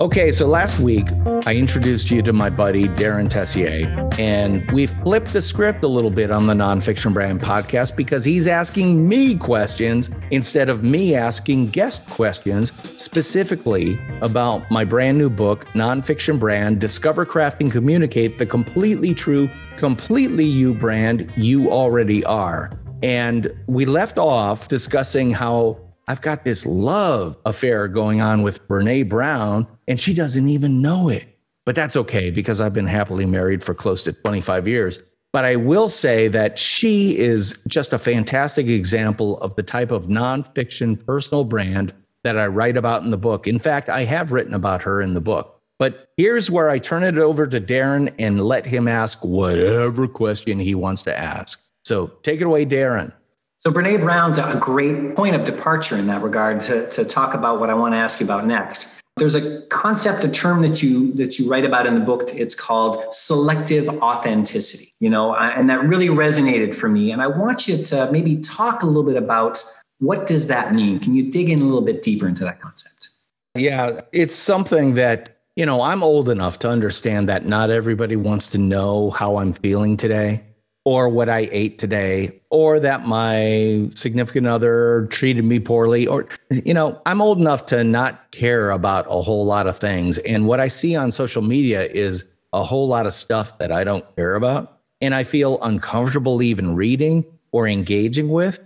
Okay, so last week I introduced you to my buddy Darin Tessier, and we flipped the script a little bit on the Nonfiction Brand podcast because he's asking me questions instead of me asking guest questions, specifically about my brand new book, Nonfiction Brand Discover, Craft, and Communicate the Completely True, Completely You brand you already are. And we left off discussing how I've got this love affair going on with Brene Brown, and she doesn't even know it. But that's okay because I've been happily married for close to 25 years. But I will say that she is just a fantastic example of the type of nonfiction personal brand that I write about in the book. In fact, I have written about her in the book. But here's where I turn it over to Darin and let him ask whatever question he wants to ask. So take it away, Darin. So Brene Brown's a great point of departure in that regard to, to talk about what I want to ask you about next. There's a concept, a term that you that you write about in the book. It's called selective authenticity. You know, uh, and that really resonated for me. And I want you to maybe talk a little bit about what does that mean. Can you dig in a little bit deeper into that concept? Yeah, it's something that you know. I'm old enough to understand that not everybody wants to know how I'm feeling today or what I ate today, or that my significant other treated me poorly, or, you know, I'm old enough to not care about a whole lot of things. And what I see on social media is a whole lot of stuff that I don't care about. And I feel uncomfortable even reading or engaging with.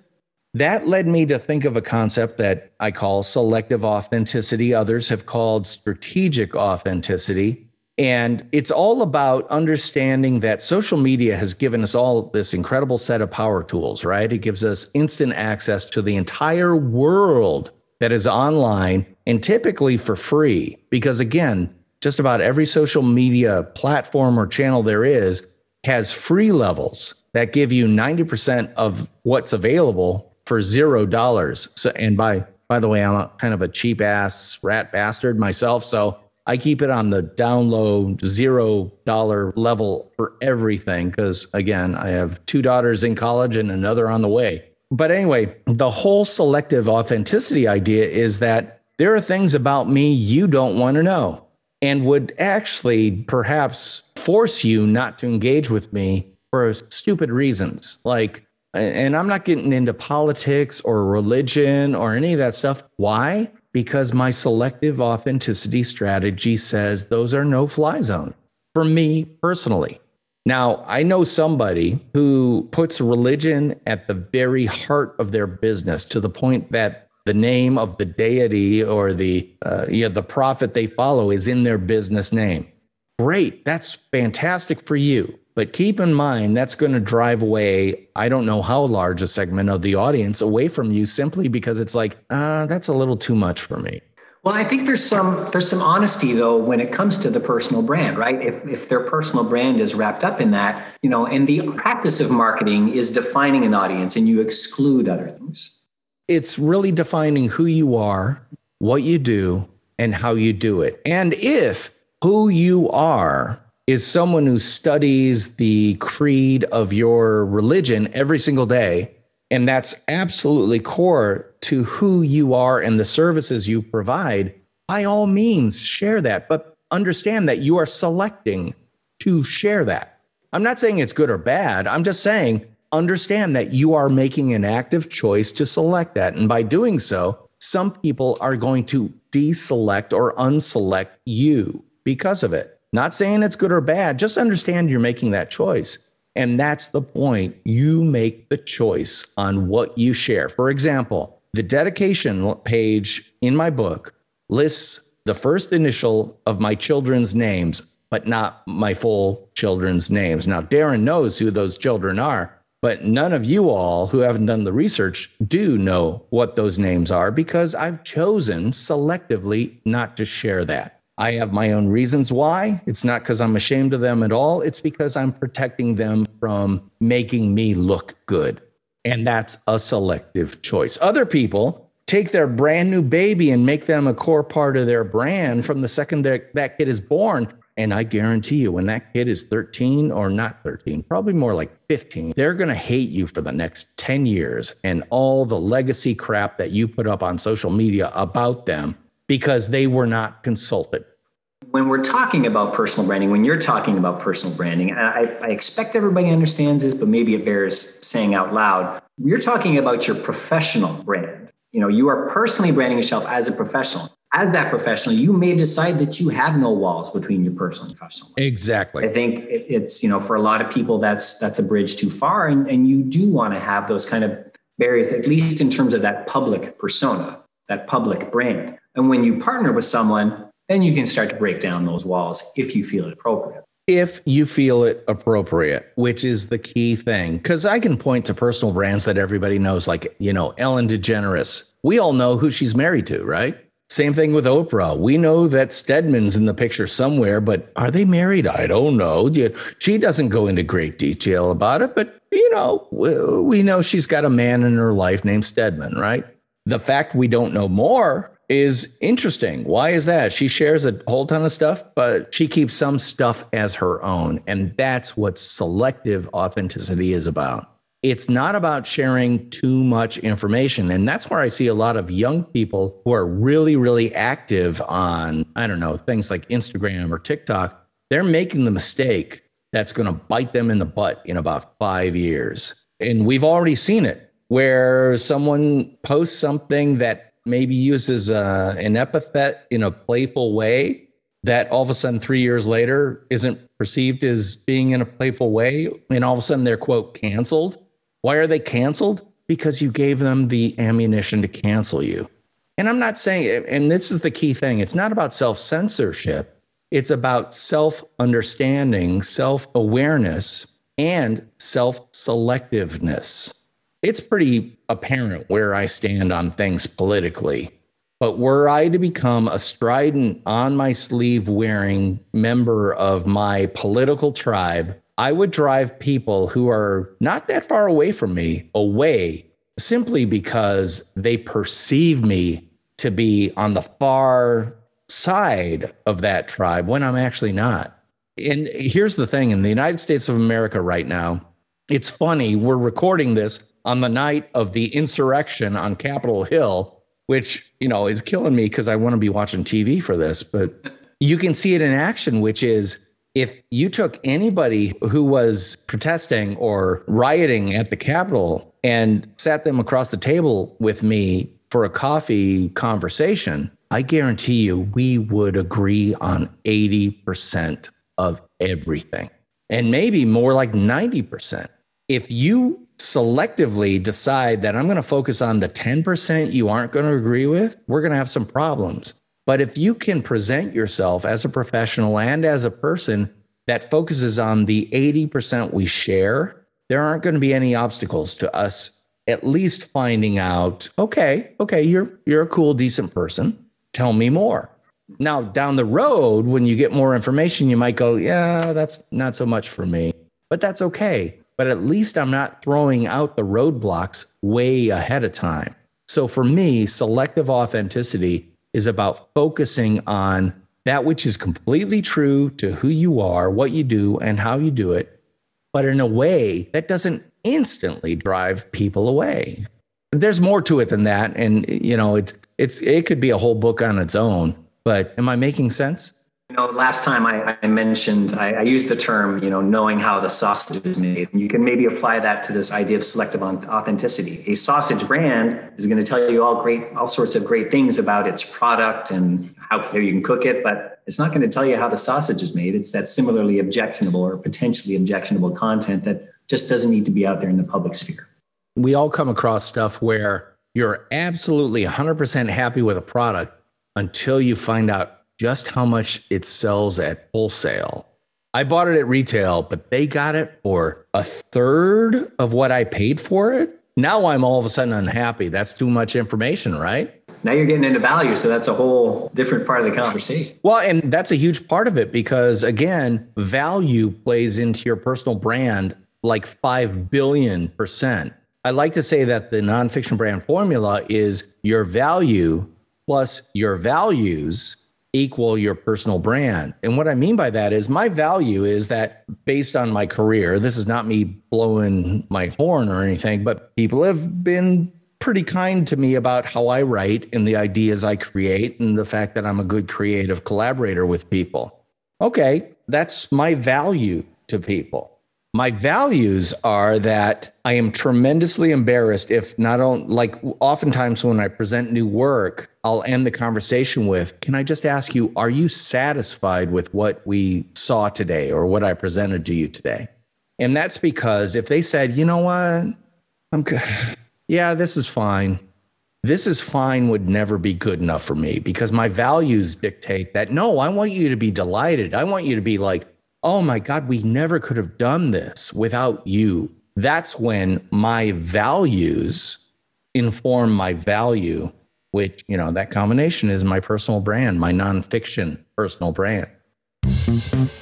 That led me to think of a concept that I call selective authenticity. Others have called strategic authenticity and it's all about understanding that social media has given us all this incredible set of power tools, right? It gives us instant access to the entire world that is online and typically for free. Because again, just about every social media platform or channel there is has free levels that give you 90% of what's available for zero dollars. So, and by by the way, I'm a kind of a cheap ass rat bastard myself. So I keep it on the download zero dollar level for everything because, again, I have two daughters in college and another on the way. But anyway, the whole selective authenticity idea is that there are things about me you don't want to know and would actually perhaps force you not to engage with me for stupid reasons. Like, and I'm not getting into politics or religion or any of that stuff. Why? Because my selective authenticity strategy says those are no fly zone for me personally. Now, I know somebody who puts religion at the very heart of their business to the point that the name of the deity or the uh, yeah, the prophet they follow is in their business name. Great, that's fantastic for you. But keep in mind, that's going to drive away, I don't know how large a segment of the audience away from you simply because it's like, uh, that's a little too much for me. Well, I think there's some there's some honesty though when it comes to the personal brand, right? If if their personal brand is wrapped up in that, you know, and the practice of marketing is defining an audience and you exclude other things. It's really defining who you are, what you do, and how you do it. And if who you are is someone who studies the creed of your religion every single day. And that's absolutely core to who you are and the services you provide. By all means, share that, but understand that you are selecting to share that. I'm not saying it's good or bad. I'm just saying understand that you are making an active choice to select that. And by doing so, some people are going to deselect or unselect you because of it. Not saying it's good or bad, just understand you're making that choice. And that's the point. You make the choice on what you share. For example, the dedication page in my book lists the first initial of my children's names, but not my full children's names. Now, Darin knows who those children are, but none of you all who haven't done the research do know what those names are because I've chosen selectively not to share that. I have my own reasons why. It's not because I'm ashamed of them at all. It's because I'm protecting them from making me look good. And that's a selective choice. Other people take their brand new baby and make them a core part of their brand from the second that, that kid is born. And I guarantee you, when that kid is 13 or not 13, probably more like 15, they're going to hate you for the next 10 years and all the legacy crap that you put up on social media about them because they were not consulted. When we're talking about personal branding, when you're talking about personal branding, I, I, expect everybody understands this, but maybe it bears saying out loud. You're talking about your professional brand. You know, you are personally branding yourself as a professional. As that professional, you may decide that you have no walls between your personal and professional. Life. Exactly. I think it's you know for a lot of people that's that's a bridge too far, and, and you do want to have those kind of barriers, at least in terms of that public persona, that public brand. And when you partner with someone then you can start to break down those walls if you feel it appropriate. If you feel it appropriate, which is the key thing, because I can point to personal brands that everybody knows, like, you know, Ellen DeGeneres. We all know who she's married to, right? Same thing with Oprah. We know that Stedman's in the picture somewhere, but are they married? I don't know. She doesn't go into great detail about it, but you know, we know she's got a man in her life named Stedman, right? The fact we don't know more is interesting. Why is that? She shares a whole ton of stuff, but she keeps some stuff as her own. And that's what selective authenticity is about. It's not about sharing too much information. And that's where I see a lot of young people who are really, really active on, I don't know, things like Instagram or TikTok. They're making the mistake that's going to bite them in the butt in about five years. And we've already seen it where someone posts something that maybe uses uh, an epithet in a playful way that all of a sudden three years later isn't perceived as being in a playful way and all of a sudden they're quote canceled. Why are they canceled? Because you gave them the ammunition to cancel you. And i'm not saying and this is the key thing it's not about self-censorship. It's about self-understanding self-awareness and self-selectiveness it's pretty apparent where I stand on things politically. But were I to become a strident, on my sleeve wearing member of my political tribe, I would drive people who are not that far away from me away simply because they perceive me to be on the far side of that tribe when I'm actually not. And here's the thing in the United States of America right now, it's funny, we're recording this on the night of the insurrection on Capitol Hill, which, you know, is killing me because I want to be watching TV for this. But you can see it in action, which is if you took anybody who was protesting or rioting at the Capitol and sat them across the table with me for a coffee conversation, I guarantee you we would agree on 80% of everything and maybe more like 90%. If you selectively decide that I'm going to focus on the 10% you aren't going to agree with, we're going to have some problems. But if you can present yourself as a professional and as a person that focuses on the 80% we share, there aren't going to be any obstacles to us at least finding out, okay, okay, you're you're a cool decent person. Tell me more. Now, down the road when you get more information, you might go, yeah, that's not so much for me. But that's okay but at least I'm not throwing out the roadblocks way ahead of time. So for me, selective authenticity is about focusing on that which is completely true to who you are, what you do, and how you do it, but in a way that doesn't instantly drive people away. There's more to it than that. And you know, it, it's it could be a whole book on its own. But am I making sense? You know, last time I, I mentioned, I, I, used the term, you know, knowing how the sausage is made. You can maybe apply that to this idea of selective authenticity. A sausage brand is going to tell you all great, all sorts of great things about its product and how, how you can cook it, but it's not going to tell you how the sausage is made. It's that similarly objectionable or potentially objectionable content that just doesn't need to be out there in the public sphere. We all come across stuff where you're absolutely 100% happy with a product until you find out just how much it sells at wholesale. I bought it at retail, but they got it for a third of what I paid for it. Now I'm all of a sudden unhappy. That's too much information, right? Now you're getting into value. So that's a whole different part of the conversation. Well, and that's a huge part of it because, again, value plays into your personal brand like 5 billion percent. I like to say that the nonfiction brand formula is your value plus your values equal your personal brand. And what I mean by that is my value is that based on my career, this is not me blowing my horn or anything, but people have been pretty kind to me about how I write and the ideas I create and the fact that I'm a good creative collaborator with people. Okay, that's my value to people. My values are that I am tremendously embarrassed if not on like oftentimes when I present new work, I'll end the conversation with, "Can I just ask you, are you satisfied with what we saw today or what I presented to you today?" And that's because if they said, "You know what? I'm good. Yeah, this is fine." This is fine would never be good enough for me because my values dictate that no, I want you to be delighted. I want you to be like, oh my God, we never could have done this without you. That's when my values inform my value, which, you know, that combination is my personal brand, my nonfiction personal brand.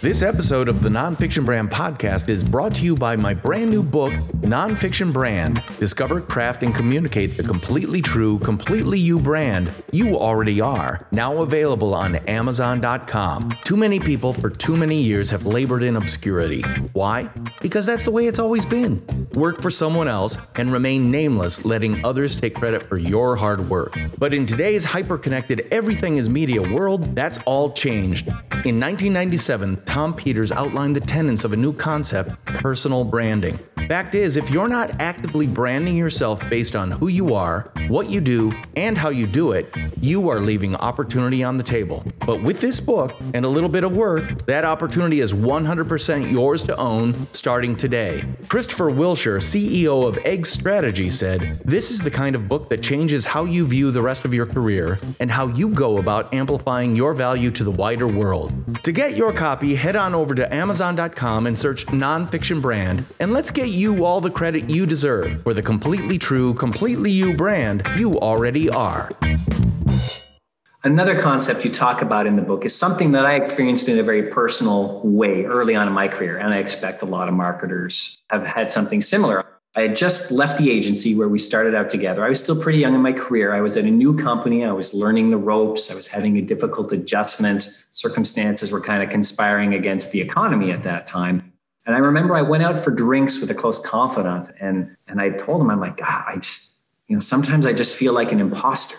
This episode of the Nonfiction Brand podcast is brought to you by my brand new book, Nonfiction Brand Discover, Craft, and Communicate the Completely True, Completely You brand you already are. Now available on Amazon.com. Too many people for too many years have labored in obscurity. Why? Because that's the way it's always been. Work for someone else and remain nameless, letting others take credit for your hard work. But in today's hyper connected, everything is media world, that's all changed. In 1990, 1997, Tom Peters outlined the tenets of a new concept personal branding. Fact is, if you're not actively branding yourself based on who you are, what you do, and how you do it, you are leaving opportunity on the table. But with this book and a little bit of work, that opportunity is 100% yours to own starting today. Christopher Wilshire, CEO of Egg Strategy, said, This is the kind of book that changes how you view the rest of your career and how you go about amplifying your value to the wider world. To get your copy, head on over to Amazon.com and search Nonfiction Brand, and let's get you all the credit you deserve for the completely true, completely you brand you already are. Another concept you talk about in the book is something that I experienced in a very personal way early on in my career. And I expect a lot of marketers have had something similar. I had just left the agency where we started out together. I was still pretty young in my career. I was at a new company. I was learning the ropes. I was having a difficult adjustment. Circumstances were kind of conspiring against the economy at that time. And I remember I went out for drinks with a close confidant and, and I told him, I'm like, God, I just, you know, sometimes I just feel like an imposter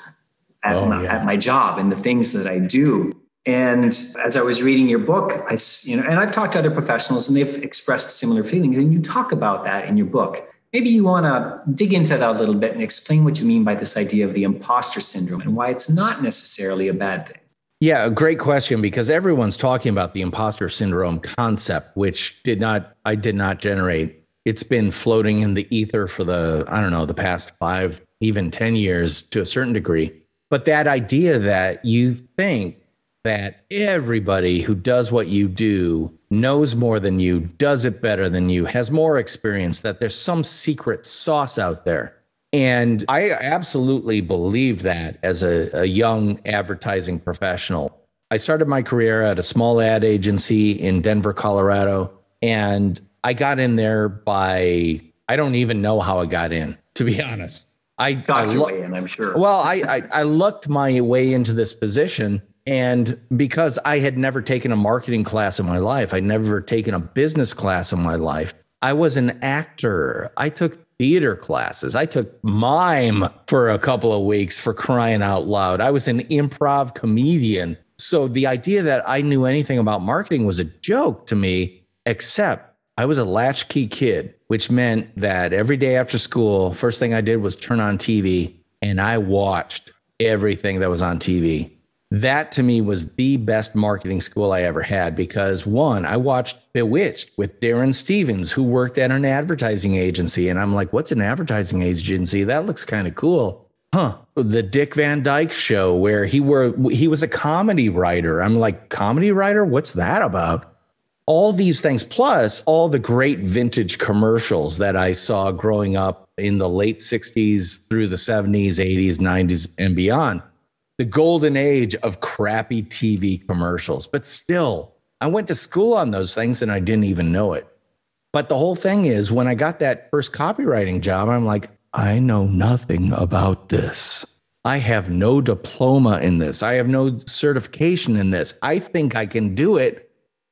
at, oh, my, yeah. at my job and the things that I do. And as I was reading your book, I, you know, and I've talked to other professionals and they've expressed similar feelings. And you talk about that in your book. Maybe you want to dig into that a little bit and explain what you mean by this idea of the imposter syndrome and why it's not necessarily a bad thing. Yeah, great question because everyone's talking about the imposter syndrome concept, which did not, I did not generate. It's been floating in the ether for the, I don't know, the past five, even 10 years to a certain degree. But that idea that you think that everybody who does what you do knows more than you, does it better than you, has more experience, that there's some secret sauce out there. And I absolutely believed that as a, a, young advertising professional. I started my career at a small ad agency in Denver, Colorado. And I got in there by, I don't even know how I got in, to be honest. I got I your way in, I'm sure. Well, I, I, I looked my way into this position. And because I had never taken a marketing class in my life, I'd never taken a business class in my life. I was an actor. I took theater classes. I took mime for a couple of weeks for crying out loud. I was an improv comedian. So the idea that I knew anything about marketing was a joke to me, except I was a latchkey kid, which meant that every day after school, first thing I did was turn on TV and I watched everything that was on TV that to me was the best marketing school I ever had because one, I watched Bewitched with Darrin Stephens, who worked at an advertising agency. And I'm like, what's an advertising agency? That looks kind of cool. Huh. The Dick Van Dyke show where he were he was a comedy writer. I'm like, comedy writer? What's that about? All these things, plus all the great vintage commercials that I saw growing up in the late 60s through the 70s, 80s, 90s, and beyond the golden age of crappy TV commercials. But still, I went to school on those things and I didn't even know it. But the whole thing is, when I got that first copywriting job, I'm like, I know nothing about this. I have no diploma in this. I have no certification in this. I think I can do it.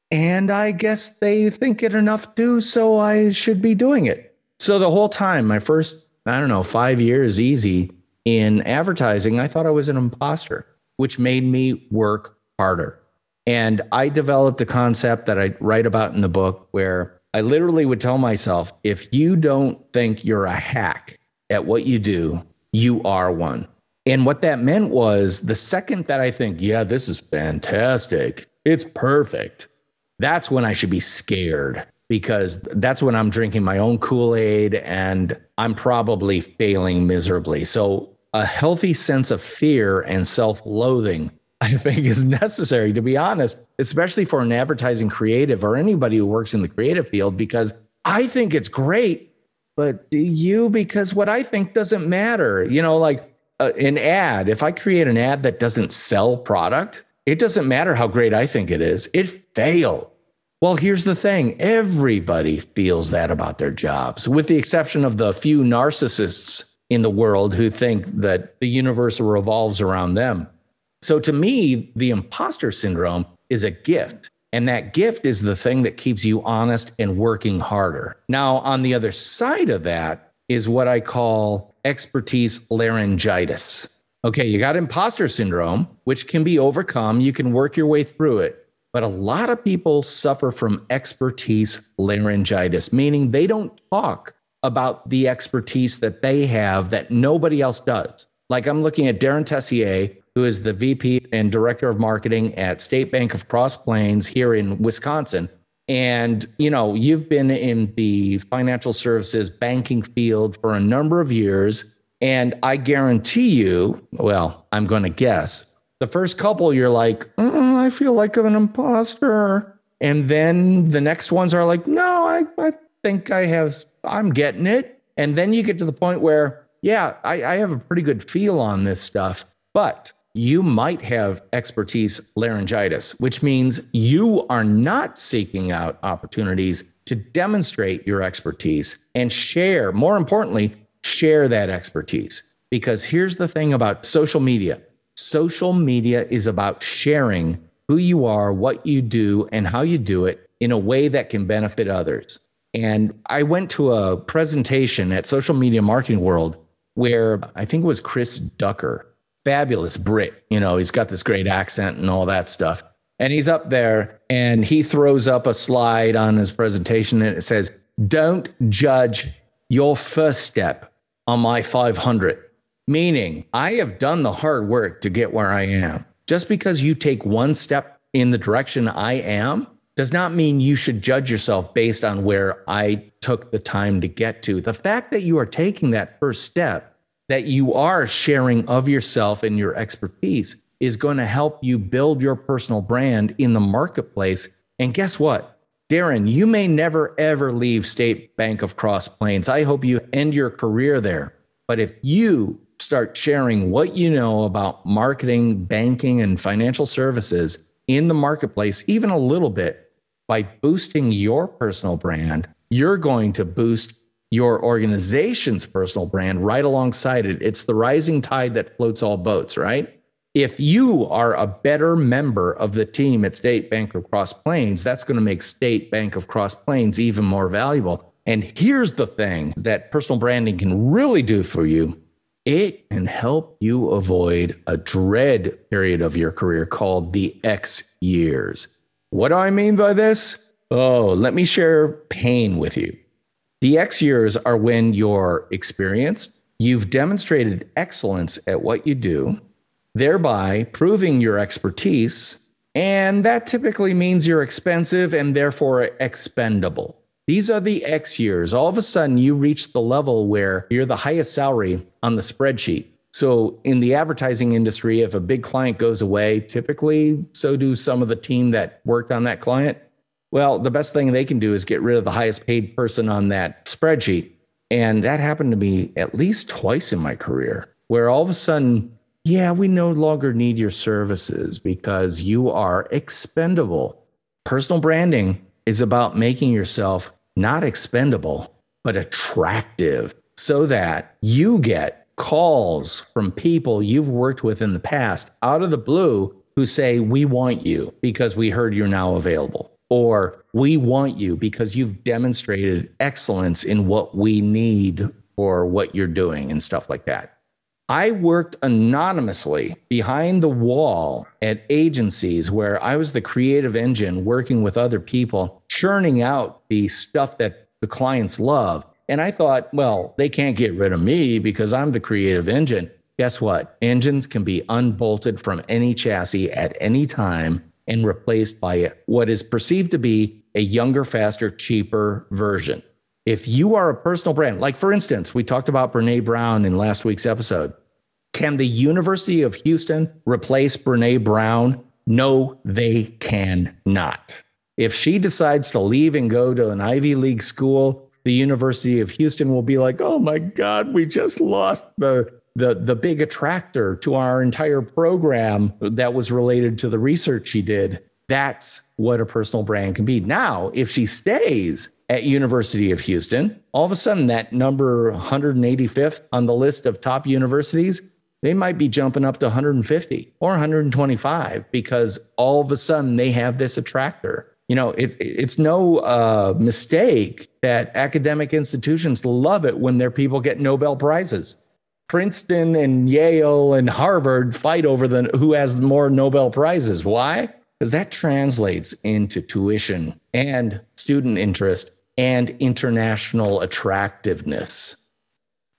And I guess they think it enough too. so I should be doing it. So the whole time, my first I don't know, five years easy in advertising, I thought I was an imposter, which made me work harder. And I developed a concept that I write about in the book where I literally would tell myself if you don't think you're a hack at what you do, you are one. And what that meant was the second that I think, yeah, this is fantastic, it's perfect, that's when I should be scared because that's when I'm drinking my own Kool Aid and I'm probably failing miserably. So, a healthy sense of fear and self loathing, I think, is necessary, to be honest, especially for an advertising creative or anybody who works in the creative field, because I think it's great. But do you? Because what I think doesn't matter. You know, like uh, an ad, if I create an ad that doesn't sell product, it doesn't matter how great I think it is, it failed well, here's the thing everybody feels that about their jobs, with the exception of the few narcissists in the world who think that the universe revolves around them. So, to me, the imposter syndrome is a gift. And that gift is the thing that keeps you honest and working harder. Now, on the other side of that is what I call expertise laryngitis. Okay, you got imposter syndrome, which can be overcome. You can work your way through it. But a lot of people suffer from expertise laryngitis, meaning they don't talk about the expertise that they have that nobody else does. Like I'm looking at Darin Tessier, who is the VP and Director of Marketing at State Bank of Cross Plains here in Wisconsin. And, you know, you've been in the financial services banking field for a number of years. And I guarantee you, well, I'm going to guess, the first couple, you're like, mm, I feel like an imposter. And then the next ones are like, no, I, I think I have, I'm getting it. And then you get to the point where, yeah, I, I have a pretty good feel on this stuff, but you might have expertise laryngitis, which means you are not seeking out opportunities to demonstrate your expertise and share, more importantly, share that expertise. Because here's the thing about social media Social media is about sharing who you are, what you do, and how you do it in a way that can benefit others. And I went to a presentation at Social Media Marketing World where I think it was Chris Ducker, fabulous Brit. You know, he's got this great accent and all that stuff. And he's up there and he throws up a slide on his presentation and it says, Don't judge your first step on my 500 meaning I have done the hard work to get where I am. Just because you take one step in the direction I am does not mean you should judge yourself based on where I took the time to get to. The fact that you are taking that first step, that you are sharing of yourself and your expertise, is going to help you build your personal brand in the marketplace. And guess what? Darin, you may never ever leave State Bank of Cross Plains. I hope you end your career there. But if you start sharing what you know about marketing, banking, and financial services in the marketplace, even a little bit, by boosting your personal brand, you're going to boost your organization's personal brand right alongside it. It's the rising tide that floats all boats, right? If you are a better member of the team at State Bank of Cross Plains, that's going to make State Bank of Cross Plains even more valuable. And here's the thing that personal branding can really do for you it can help you avoid a dread period of your career called the X years. What do I mean by this? Oh, let me share pain with you. The X years are when you're experienced, you've demonstrated excellence at what you do, thereby proving your expertise, and that typically means you're expensive and therefore expendable. These are the X years. All of a sudden, you reach the level where you're the highest salary on the spreadsheet. So, in the advertising industry, if a big client goes away, typically so do some of the team that worked on that client. Well, the best thing they can do is get rid of the highest paid person on that spreadsheet. And that happened to me at least twice in my career, where all of a sudden, yeah, we no longer need your services because you are expendable. Personal branding is about making yourself not expendable, but attractive so that you get calls from people you've worked with in the past out of the blue who say, We want you because we heard you're now available. Or we want you because you've demonstrated excellence in what we need for what you're doing and stuff like that. I worked anonymously behind the wall at agencies where I was the creative engine working with other people, churning out the stuff that the clients love. And I thought, well, they can't get rid of me because I'm the creative engine. Guess what? Engines can be unbolted from any chassis at any time and replaced by what is perceived to be a younger, faster, cheaper version. If you are a personal brand, like for instance, we talked about Brene Brown in last week's episode. Can the University of Houston replace Brene Brown? No, they cannot. If she decides to leave and go to an Ivy League school, the University of Houston will be like, "Oh my God, we just lost the the the big attractor to our entire program that was related to the research she did." That's what a personal brand can be. Now, if she stays at University of Houston, all of a sudden that number 185th on the list of top universities, they might be jumping up to 150 or 125 because all of a sudden they have this attractor. You know, it's it's no uh, mistake that academic institutions love it when their people get Nobel prizes. Princeton and Yale and Harvard fight over the who has more Nobel prizes. Why? Because that translates into tuition and student interest and international attractiveness.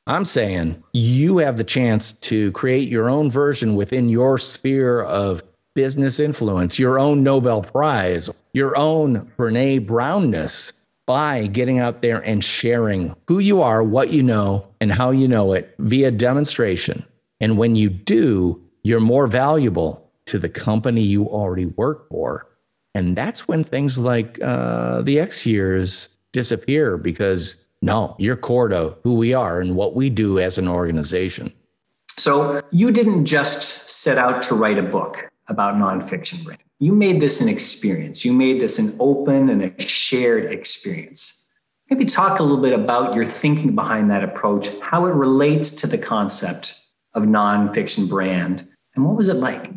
I'm saying you have the chance to create your own version within your sphere of business influence, your own Nobel Prize, your own Brene Brownness by getting out there and sharing who you are, what you know, and how you know it via demonstration. And when you do, you're more valuable to the company you already work for. And that's when things like uh, the X years disappear because no, you're core to who we are and what we do as an organization. So you didn't just set out to write a book about nonfiction brand. You made this an experience. You made this an open and a shared experience. Maybe talk a little bit about your thinking behind that approach, how it relates to the concept of nonfiction brand, and what was it like?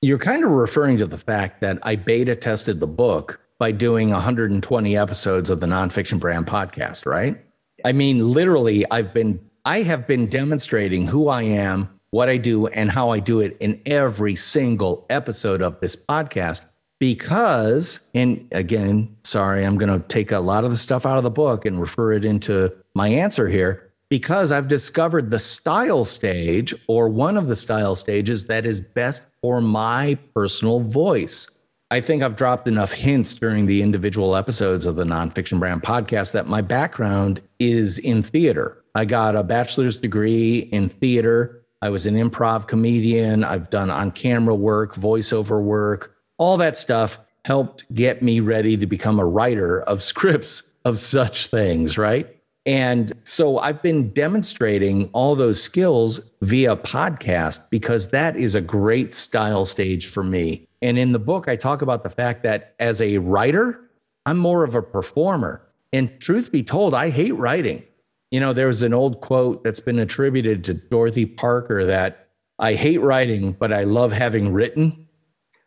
You're kind of referring to the fact that I beta tested the book by doing 120 episodes of the Nonfiction Brand podcast, right? I mean, literally, I've been, I have been demonstrating who I am, what I do, and how I do it in every single episode of this podcast. Because, and again, sorry, I'm going to take a lot of the stuff out of the book and refer it into my answer here. Because I've discovered the style stage or one of the style stages that is best for my personal voice. I think I've dropped enough hints during the individual episodes of the Nonfiction Brand podcast that my background is in theater. I got a bachelor's degree in theater. I was an improv comedian. I've done on camera work, voiceover work, all that stuff helped get me ready to become a writer of scripts of such things, right? And so I've been demonstrating all those skills via podcast because that is a great style stage for me. And in the book, I talk about the fact that as a writer, I'm more of a performer. And truth be told, I hate writing. You know, there's an old quote that's been attributed to Dorothy Parker that I hate writing, but I love having written.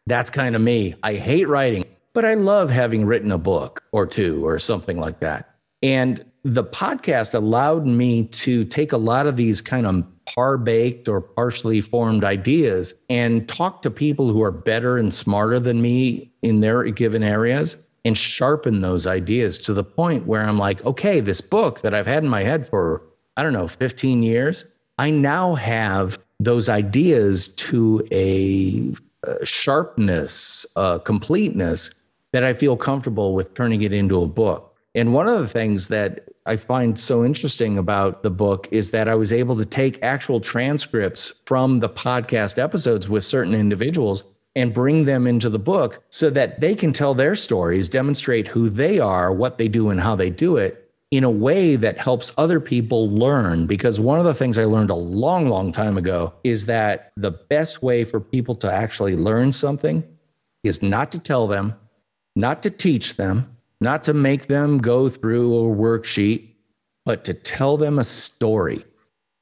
That's kind of me. I hate writing, but I love having written a book or two or something like that. And the podcast allowed me to take a lot of these kind of par baked or partially formed ideas and talk to people who are better and smarter than me in their given areas and sharpen those ideas to the point where I'm like, okay, this book that I've had in my head for, I don't know, 15 years, I now have those ideas to a, sharpness, completeness that I feel comfortable with turning it into a book. And one of the things that I find so interesting about the book is that I was able to take actual transcripts from the podcast episodes with certain individuals and bring them into the book so that they can tell their stories, demonstrate who they are, what they do, and how they do it in a way that helps other people learn. Because one of the things I learned a long, long time ago is that the best way for people to actually learn something is not to tell them, not to teach them, not to make them go through a worksheet, but to tell them a story.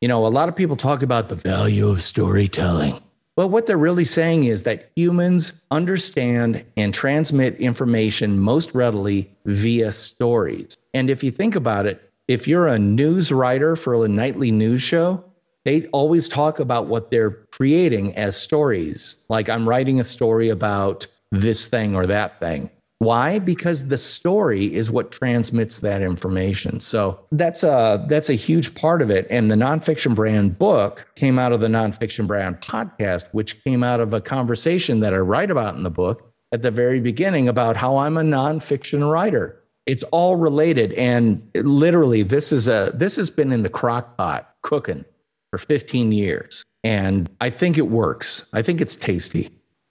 You know, a lot of people talk about the value of storytelling. But what they're really saying is that humans understand and transmit information most readily via stories. And if you think about it, if you're a news writer for a nightly news show, they always talk about what they're creating as stories. Like I'm writing a story about this thing or that thing. Why? Because the story is what transmits that information. So that's a that's a huge part of it. And the nonfiction brand book came out of the nonfiction brand podcast, which came out of a conversation that I write about in the book at the very beginning about how I'm a nonfiction writer it's all related and literally this is a this has been in the crock pot cooking for 15 years and i think it works i think it's tasty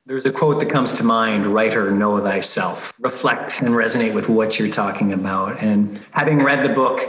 there's a quote that comes to mind writer know thyself. Reflect and resonate with what you're talking about. And having read the book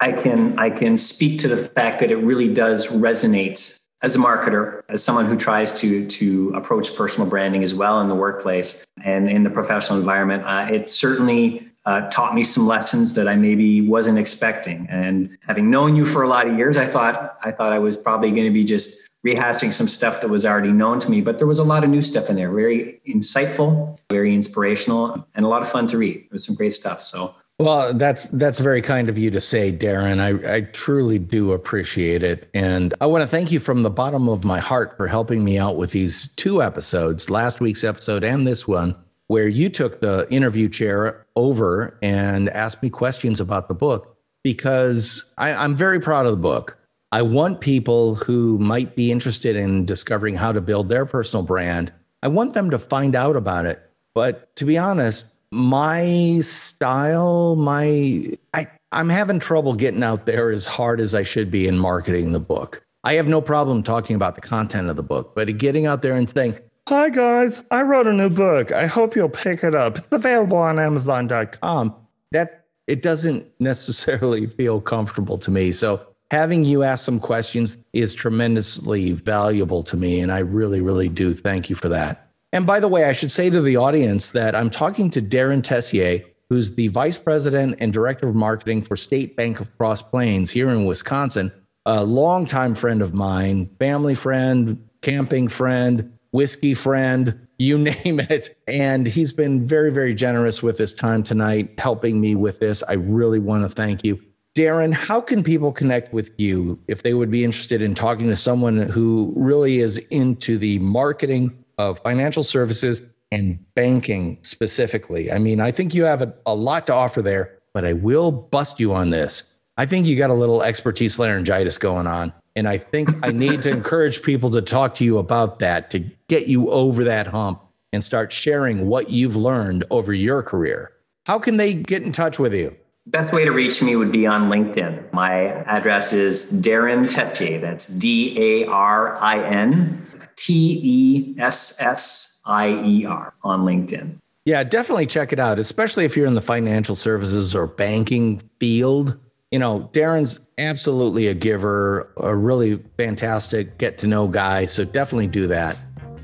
i can i can speak to the fact that it really does resonate as a marketer as someone who tries to to approach personal branding as well in the workplace and in the professional environment. Uh, it certainly uh, taught me some lessons that I maybe wasn't expecting. And having known you for a lot of years, I thought I thought I was probably going to be just rehashing some stuff that was already known to me. But there was a lot of new stuff in there, very insightful, very inspirational, and a lot of fun to read. It was some great stuff. So. Well, that's that's very kind of you to say, Darin. I, I truly do appreciate it. And I want to thank you from the bottom of my heart for helping me out with these two episodes, last week's episode and this one where you took the interview chair over and asked me questions about the book because I, I'm very proud of the book. I want people who might be interested in discovering how to build their personal brand. I want them to find out about it. But to be honest, my style, my I, I'm having trouble getting out there as hard as I should be in marketing the book. I have no problem talking about the content of the book, but getting out there and saying, Hi, guys. I wrote a new book. I hope you'll pick it up. It's available on Amazon.com. That it doesn't necessarily feel comfortable to me. So having you ask some questions is tremendously valuable to me. And I really, really do thank you for that. And by the way, I should say to the audience that I'm talking to Darin Tessier, who's the vice president and director of marketing for State Bank of Cross Plains here in Wisconsin, a longtime friend of mine, family friend, camping friend, whiskey friend, you name it. And he's been very, very generous with his time tonight, helping me with this. I really want to thank you. Darin, how can people connect with you if they would be interested in talking to someone who really is into the marketing of financial services and banking specifically? I mean, I think you have a, a lot to offer there, but I will bust you on this. I think you got a little expertise laryngitis going on. And I think I need to encourage people to talk to you about that to get you over that hump and start sharing what you've learned over your career. How can they get in touch with you? Best way to reach me would be on LinkedIn. My address is Darin Tessier. That's D A R I N T E S S I E R on LinkedIn. Yeah, definitely check it out, especially if you're in the financial services or banking field you know, Darin's absolutely a giver, a really fantastic get to know guy. So definitely do that.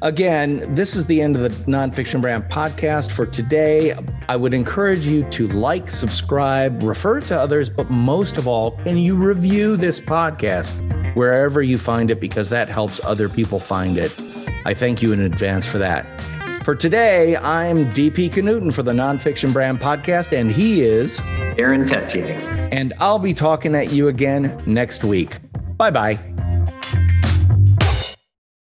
Again, this is the end of the Nonfiction Brand podcast for today. I would encourage you to like, subscribe, refer to others, but most of all, can you review this podcast wherever you find it because that helps other people find it. I thank you in advance for that. For today, I'm DP Knudten for the Nonfiction Brand Podcast, and he is Darin Tessier. And I'll be talking at you again next week. Bye bye.